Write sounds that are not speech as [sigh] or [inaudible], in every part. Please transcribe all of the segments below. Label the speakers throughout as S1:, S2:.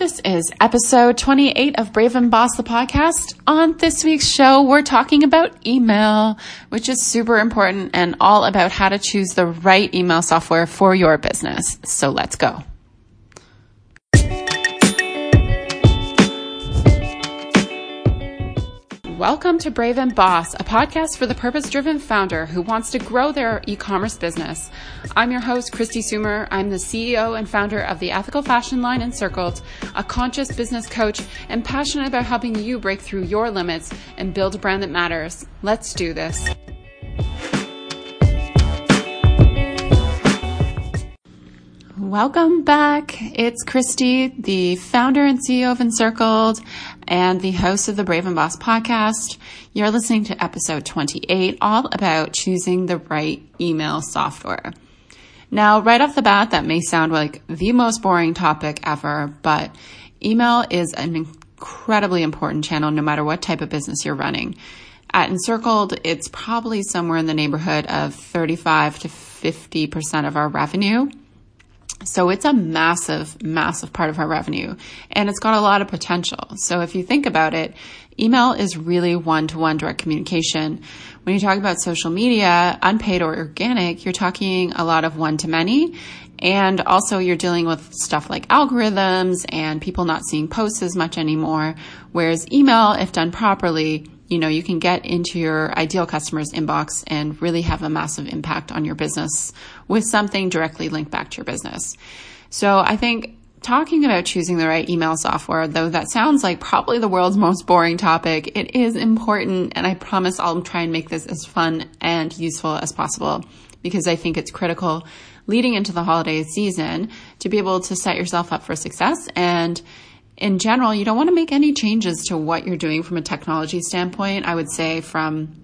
S1: This is episode 28 of Brave and Boss, the podcast. On this week's show, we're talking about email, which is super important and all about how to choose the right email software for your business. So let's go. Welcome to Brave and Boss, a podcast for the purpose driven founder who wants to grow their e commerce business. I'm your host, Kristi Soomer. I'm the CEO and founder of the ethical fashion line Encircled, a conscious business coach, and passionate about helping you break through your limits and build a brand that matters. Let's do this. Welcome back. It's Kristi, the founder and CEO of Encircled and the host of the Brave and Boss podcast. You're listening to episode 28, all about choosing the right email software. Now, right off the bat, that may sound like the most boring topic ever, but email is an incredibly important channel no matter what type of business you're running. At Encircled, it's probably somewhere in the neighborhood of 35 to 50% of our revenue. So it's a massive, massive part of our revenue and it's got a lot of potential. So if you think about it, email is really one to one direct communication. When you talk about social media, unpaid or organic, you're talking a lot of one to many. And also you're dealing with stuff like algorithms and people not seeing posts as much anymore. Whereas email, if done properly, you know, you can get into your ideal customer's inbox and really have a massive impact on your business with something directly linked back to your business. So I think talking about choosing the right email software, though that sounds like probably the world's most boring topic, it is important. And I promise I'll try and make this as fun and useful as possible because I think it's critical leading into the holiday season to be able to set yourself up for success and in general, you don't want to make any changes to what you're doing from a technology standpoint. I would say from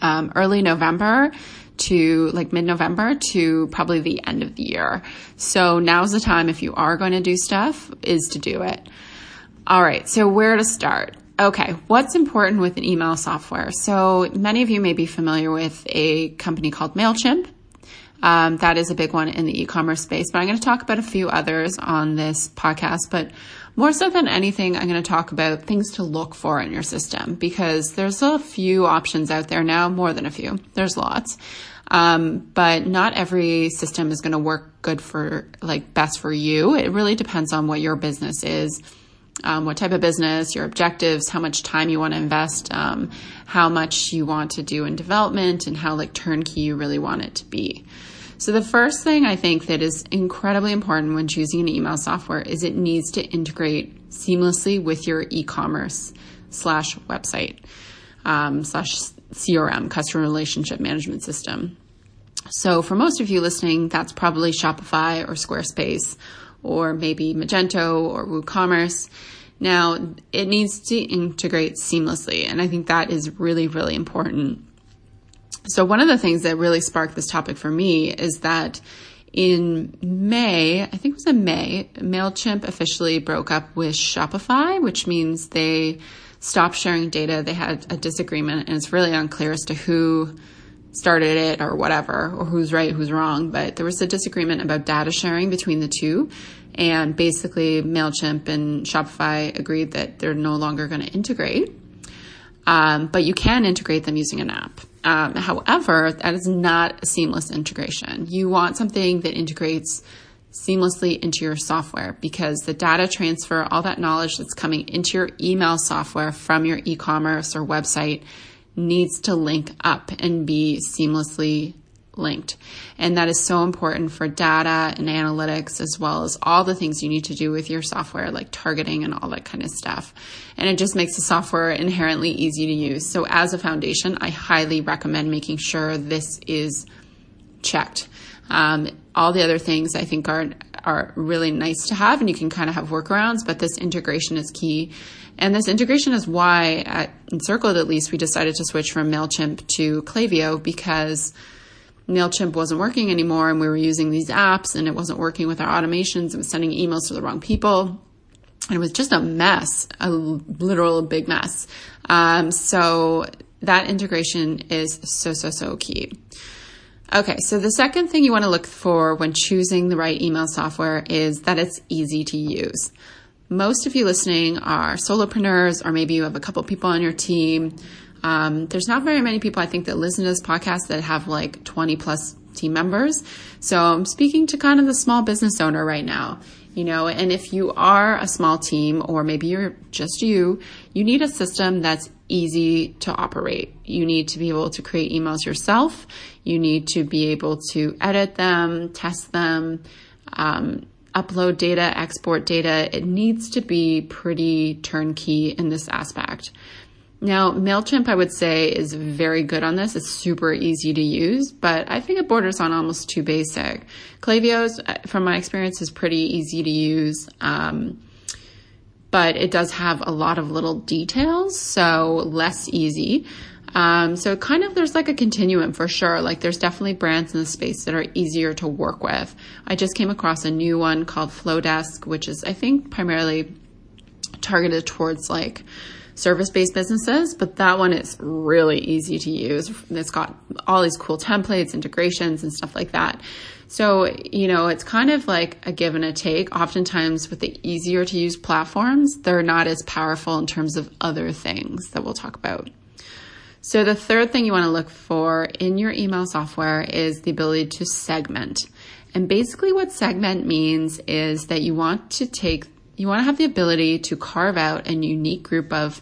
S1: um, early November to like mid November to probably the end of the year. So now's the time if you are going to do stuff is to do it. All right. So where to start? Okay. What's important with an email software? So many of you may be familiar with a company called MailChimp. Um, that is a big one in the e-commerce space, but I'm going to talk about a few others on this podcast. But more so than anything, I'm going to talk about things to look for in your system because there's a few options out there now, more than a few. There's lots. Um, but not every system is going to work good for, like, best for you. It really depends on what your business is. Um, what type of business, your objectives, how much time you want to invest, um, how much you want to do in development, and how like turnkey you really want it to be. So the first thing I think that is incredibly important when choosing an email software is it needs to integrate seamlessly with your e-commerce slash website um, slash CRM, customer relationship management system. So for most of you listening, that's probably Shopify or Squarespace or maybe Magento or WooCommerce. Now it needs to integrate seamlessly. And I think that is really, really important so one of the things that really sparked this topic for me is that in May, I think it was in May, MailChimp officially broke up with Shopify, which means they stopped sharing data. They had a disagreement and it's really unclear as to who started it or whatever, or who's right, who's wrong. But there was a disagreement about data sharing between the two. And basically MailChimp and Shopify agreed that they're no longer going to integrate. Um, but you can integrate them using an app. Um, however, that is not a seamless integration. You want something that integrates seamlessly into your software because the data transfer, all that knowledge that's coming into your email software from your e-commerce or website needs to link up and be seamlessly linked. And that is so important for data and analytics, as well as all the things you need to do with your software, like targeting and all that kind of stuff. And it just makes the software inherently easy to use. So as a foundation, I highly recommend making sure this is checked. Um, all the other things I think are are really nice to have, and you can kind of have workarounds. But this integration is key, and this integration is why at Encircled at least we decided to switch from Mailchimp to Klaviyo because MailChimp wasn't working anymore and we were using these apps and it wasn't working with our automations. It was sending emails to the wrong people. And it was just a mess, a literal big mess. Um, so that integration is so, so, so key. Okay, so the second thing you want to look for when choosing the right email software is that it's easy to use. most of you listening are solopreneurs, or maybe you have a couple people on your team. Um, there's not very many people I think that listen to this podcast that have like 20 plus team members. So I'm speaking to kind of the small business owner right now, you know, and if you are a small team or maybe you're just you, you need a system that's easy to operate. You need to be able to create emails yourself. You need to be able to edit them, test them, um, upload data, export data. It needs to be pretty turnkey in this aspect. Now, MailChimp, I would say, is very good on this. It's super easy to use, but I think it borders on almost too basic. Klaviyo's, uh, from my experience, is pretty easy to use. Um, but it does have a lot of little details, so less easy. Um, so kind of there's like a continuum for sure. Like there's definitely brands in the space that are easier to work with. I just came across a new one called Flodesk, which is I think primarily targeted towards like service based businesses, but that one is really easy to use. It's got all these cool templates, integrations, and stuff like that. So, you know, it's kind of like a give and a take. Oftentimes, with the easier to use platforms, they're not as powerful in terms of other things that we'll talk about. So, the third thing you want to look for in your email software is the ability to segment. And basically, what segment means is that you want to take you want to have the ability to carve out a unique group of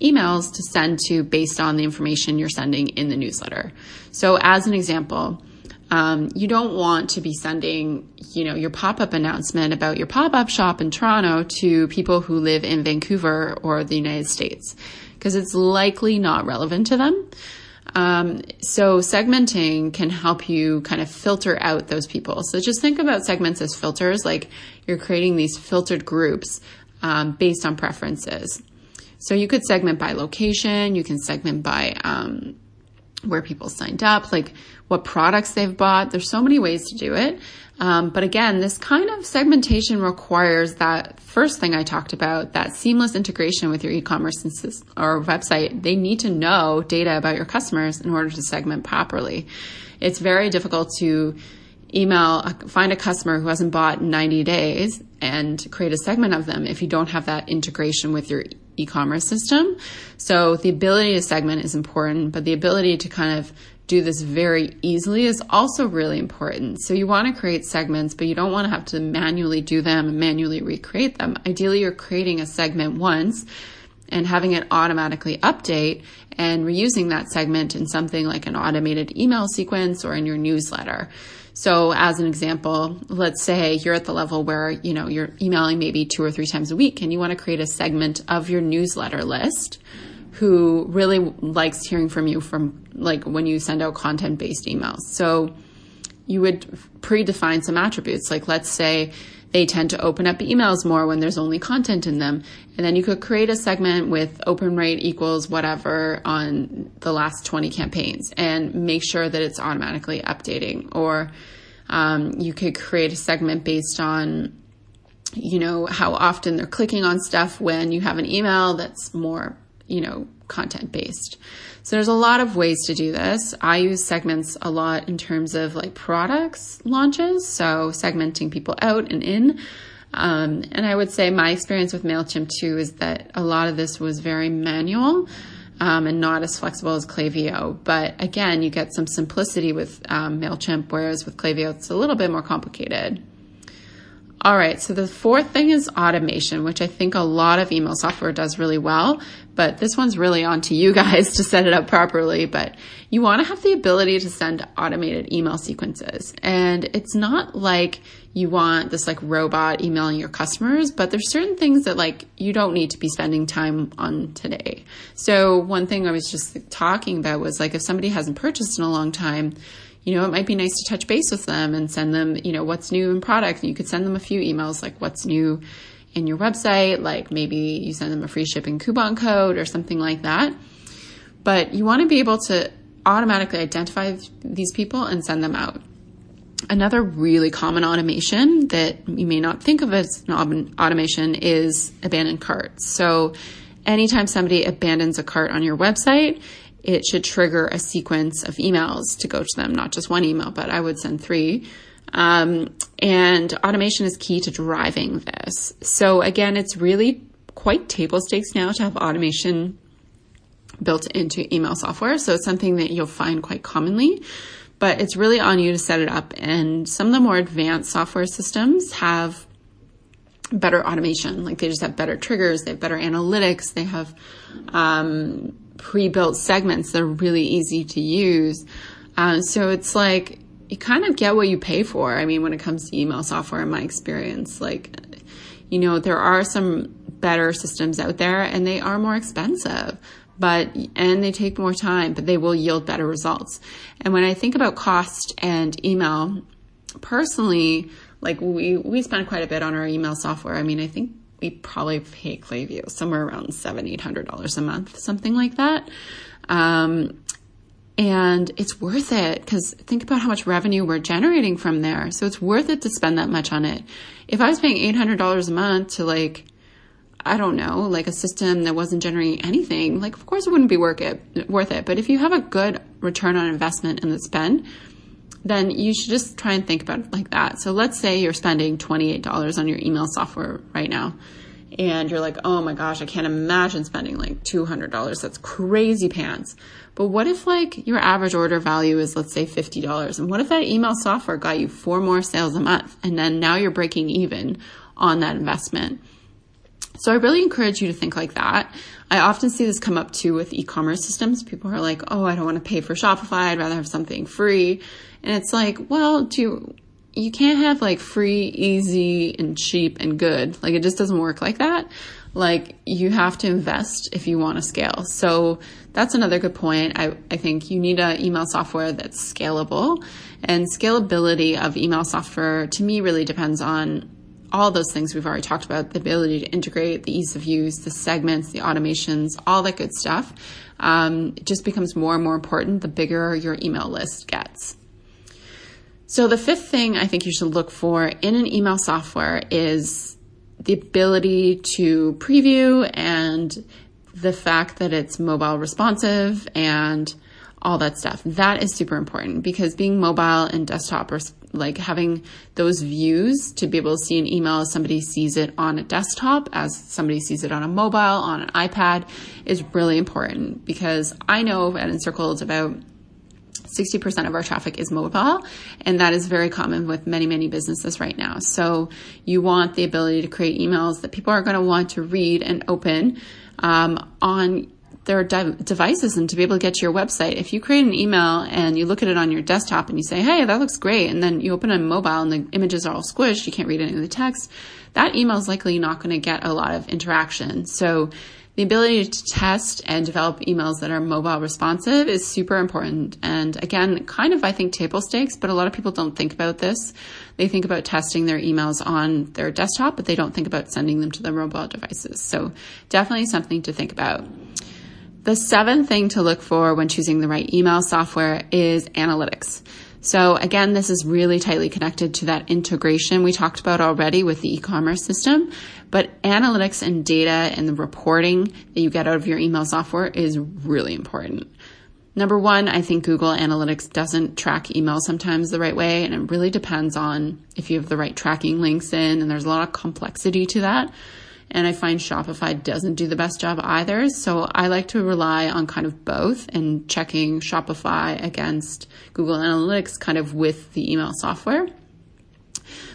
S1: emails to send to based on the information you're sending in the newsletter. So, as an example, um, you don't want to be sending, you know, your pop-up announcement about your pop-up shop in Toronto to people who live in Vancouver or the United States because it's likely not relevant to them. Um, so segmenting can help you kind of filter out those people. So just think about segments as filters, like you're creating these filtered groups um, based on preferences. So you could segment by location, you can segment by um, where people signed up, like what products they've bought. There's so many ways to do it. Um, but again, this kind of segmentation requires that first thing I talked about, that seamless integration with your e-commerce or website. They need to know data about your customers in order to segment properly. It's very difficult to email, find a customer who hasn't bought in 90 days and create a segment of them if you don't have that integration with your e-commerce system. So the ability to segment is important, but the ability to kind of do this very easily is also really important. So you want to create segments, but you don't want to have to manually do them and manually recreate them. Ideally, you're creating a segment once and having it automatically update and reusing that segment in something like an automated email sequence or in your newsletter. So as an example, let's say you're at the level where, you know, you're emailing maybe two or three times a week and you want to create a segment of your newsletter list who really likes hearing from you from like when you send out content based emails. So you would predefine some attributes. Like let's say they tend to open up emails more when there's only content in them. And then you could create a segment with open rate equals whatever on the last 20 campaigns and make sure that it's automatically updating. Or um, you could create a segment based on, you know, how often they're clicking on stuff when you have an email that's more, you know, content based. So there's a lot of ways to do this. I use segments a lot in terms of like products launches. So segmenting people out and in. Um, and I would say my experience with MailChimp too is that a lot of this was very manual. Um, and not as flexible as Klaviyo. But again, you get some simplicity with um, MailChimp, whereas with Klaviyo, it's a little bit more complicated. All right, so the fourth thing is automation, which I think a lot of email software does really well, but this one's really on to you [laughs] guys to set it up properly. But you want to have the ability to send automated email sequences. And it's not like you want this like robot emailing your customers, but there's certain things that like you don't need to be spending time on today. So one thing I was just talking about was like if somebody hasn't purchased in a long time, you know, it might be nice to touch base with them and send them, you know, what's new in product. You could send them a few emails like what's new in your website, like maybe you send them a free shipping coupon code or something like that. But you want to be able to automatically identify these people and send them out. Another really common automation that you may not think of as an automation is abandoned carts. So anytime somebody abandons a cart on your website, it should trigger a sequence of emails to go to them, not just one email, but I would send three. Um, and automation is key to driving this. So again, it's really quite table stakes now to have automation built into email software. So it's something that you'll find quite commonly, but it's really on you to set it up. And some of the more advanced software systems have better automation. Like they just have better triggers, they have better analytics, they have um, pre-built segments that are really easy to use. Uh, so it's like you kind of get what you pay for. I mean, when it comes to email software, in my experience, like you know, there are some better systems out there, and they are more expensive. But, and they take more time, but they will yield better results. And when I think about cost and email, personally, like we, we spend quite a bit on our email software. I mean, I think we probably pay Klaviyo somewhere around seven, eight hundred dollars a month, something like that. Um, and it's worth it because think about how much revenue we're generating from there. So it's worth it to spend that much on it. If I was paying eight hundred dollars a month to like, I don't know, like a system that wasn't generating anything, like of course it wouldn't be worth it. Worth it. But if you have a good return on investment in the spend, then you should just try and think about it like that. So let's say you're spending $28 on your email software right now and you're like, oh my gosh, I can't imagine spending like $200. That's crazy pants. But what if like your average order value is, let's say $50? And what if that email software got you four more sales a month? And then now you're breaking even on that investment. So I really encourage you to think like that. I often see this come up too with e-commerce systems. People are like, oh, I don't want to pay for Shopify. I'd rather have something free. And it's like, well, do you, you can't have like free, easy, and cheap and good. Like it just doesn't work like that. Like you have to invest if you want to scale. So that's another good point. I, I think you need an email software that's scalable and scalability of email software to me really depends on all those things we've already talked about, the ability to integrate, the ease of use, the segments, the automations, all that good stuff. Um, it just becomes more and more important the bigger your email list gets. So the fifth thing I think you should look for in an email software is the ability to preview and the fact that it's mobile responsive and all that stuff. That is super important because being mobile and desktop or like having those views to be able to see an email as somebody sees it on a desktop, as somebody sees it on a mobile, on an iPad is really important because I know at Encircled about 60% of our traffic is mobile, and that is very common with many, many businesses right now. So you want the ability to create emails that people are going to want to read and open um, on their de- devices and to be able to get to your website. If you create an email and you look at it on your desktop and you say, hey, that looks great, and then you open on mobile and the images are all squished, you can't read any of the text, that email is likely not going to get a lot of interaction. So the ability to test and develop emails that are mobile responsive is super important. And again, kind of, I think, table stakes, but a lot of people don't think about this. They think about testing their emails on their desktop, but they don't think about sending them to their mobile devices. So definitely something to think about. The seventh thing to look for when choosing the right email software is analytics. So again, this is really tightly connected to that integration we talked about already with the e-commerce system. But analytics and data and the reporting that you get out of your email software is really important. Number one, I think Google Analytics doesn't track email sometimes the right way, and it really depends on if you have the right tracking links in, and there's a lot of complexity to that. And I find Shopify doesn't do the best job either. So I like to rely on kind of both and checking Shopify against Google Analytics kind of with the email software.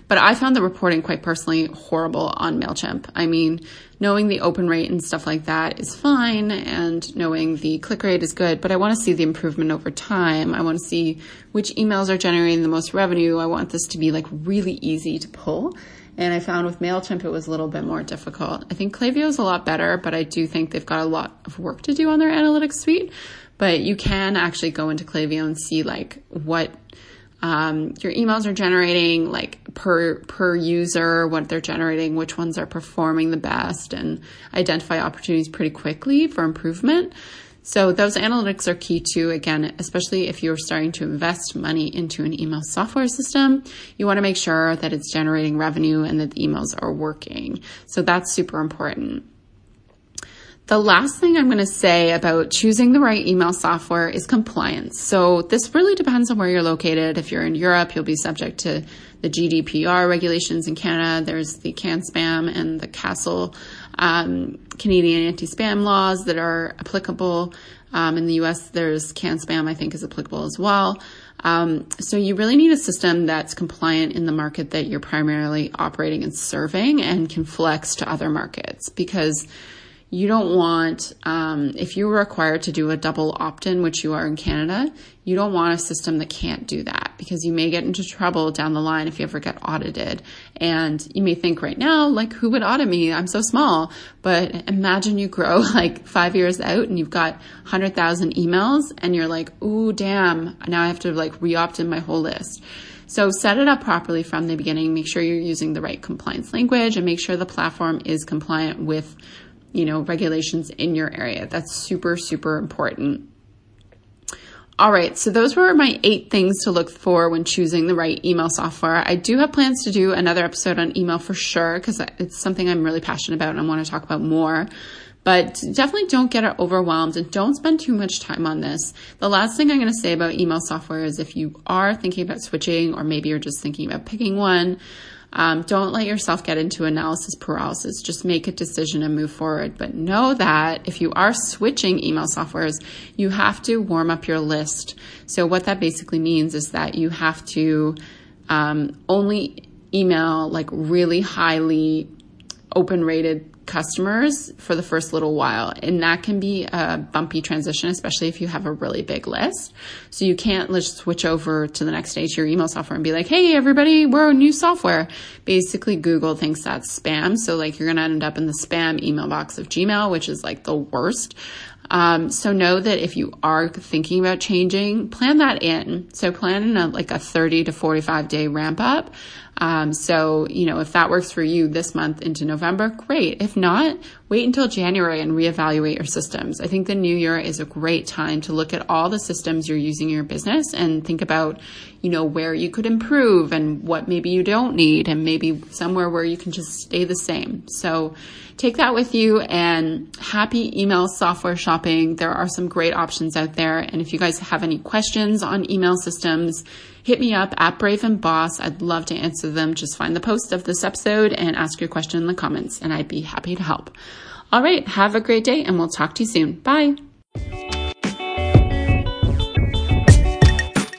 S1: But I found the reporting quite personally horrible on MailChimp. I mean, knowing the open rate and stuff like that is fine and knowing the click rate is good, but I want to see the improvement over time. I want to see which emails are generating the most revenue. I want this to be like really easy to pull. And I found with MailChimp it was a little bit more difficult. I think Klaviyo is a lot better, but I do think they've got a lot of work to do on their analytics suite. But you can actually go into Klaviyo and see like what um, your emails are generating, like per per user, what they're generating, which ones are performing the best, and identify opportunities pretty quickly for improvement. So those analytics are key too. Again, especially if you're starting to invest money into an email software system, you want to make sure that it's generating revenue and that the emails are working. So that's super important. The last thing I'm going to say about choosing the right email software is compliance. So this really depends on where you're located. If you're in Europe, you'll be subject to the GDPR regulations in Canada. There's the CAN-SPAM and the CASL um, Canadian anti-spam laws that are applicable. Um, in the US, there's CAN-SPAM, I think, is applicable as well. Um, so you really need a system that's compliant in the market that you're primarily operating and serving and can flex to other markets because you don't want, um, if you're required to do a double opt in, which you are in Canada, you don't want a system that can't do that because you may get into trouble down the line if you ever get audited. And you may think right now, like, who would audit me? I'm so small. But imagine you grow [laughs] like five years out and you've got 100,000 emails and you're like, ooh, damn, now I have to like re opt in my whole list. So set it up properly from the beginning. Make sure you're using the right compliance language and make sure the platform is compliant with you know, regulations in your area. That's super, super important. All right, so those were my eight things to look for when choosing the right email software. I do have plans to do another episode on email for sure because it's something I'm really passionate about and I want to talk about more. But definitely don't get overwhelmed and don't spend too much time on this. The last thing I'm going to say about email software is if you are thinking about switching or maybe you're just thinking about picking one, um, don't let yourself get into analysis paralysis. Just make a decision and move forward. But know that if you are switching email softwares, you have to warm up your list. So what that basically means is that you have to um, only email like really highly open rated customers for the first little while. And that can be a bumpy transition, especially if you have a really big list. So you can't just switch over to the next stage of your email software and be like, Hey, everybody, we're a new software. Basically, Google thinks that's spam. So like you're going to end up in the spam email box of Gmail, which is like the worst. Um, so know that if you are thinking about changing, plan that in. So plan in a, like a 30 to 45 day ramp up. Um, so, you know, if that works for you this month into November, great. If not, wait until January and reevaluate your systems. I think the new year is a great time to look at all the systems you're using in your business and think about, you know, where you could improve and what maybe you don't need and maybe somewhere where you can just stay the same. So take that with you and happy email software shopping. There are some great options out there. And if you guys have any questions on email systems, hit me up at Brave and Boss. I'd love to answer them. Just find the post of this episode and ask your question in the comments, and I'd be happy to help. All right, have a great day, and we'll talk to you soon. Bye.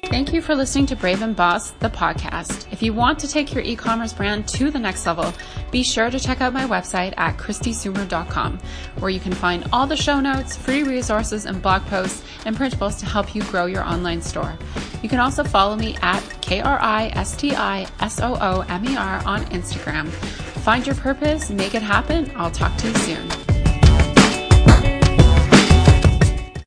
S1: Thank you for listening to Brave and Boss, the podcast. If you want to take your e commerce brand to the next level, be sure to check out my website at kristisoomer.com, where you can find all the show notes, free resources, and blog posts and printables to help you grow your online store. You can also follow me at K R I S T I S O O M E R on Instagram. Find your purpose, make it happen. I'll talk to you soon.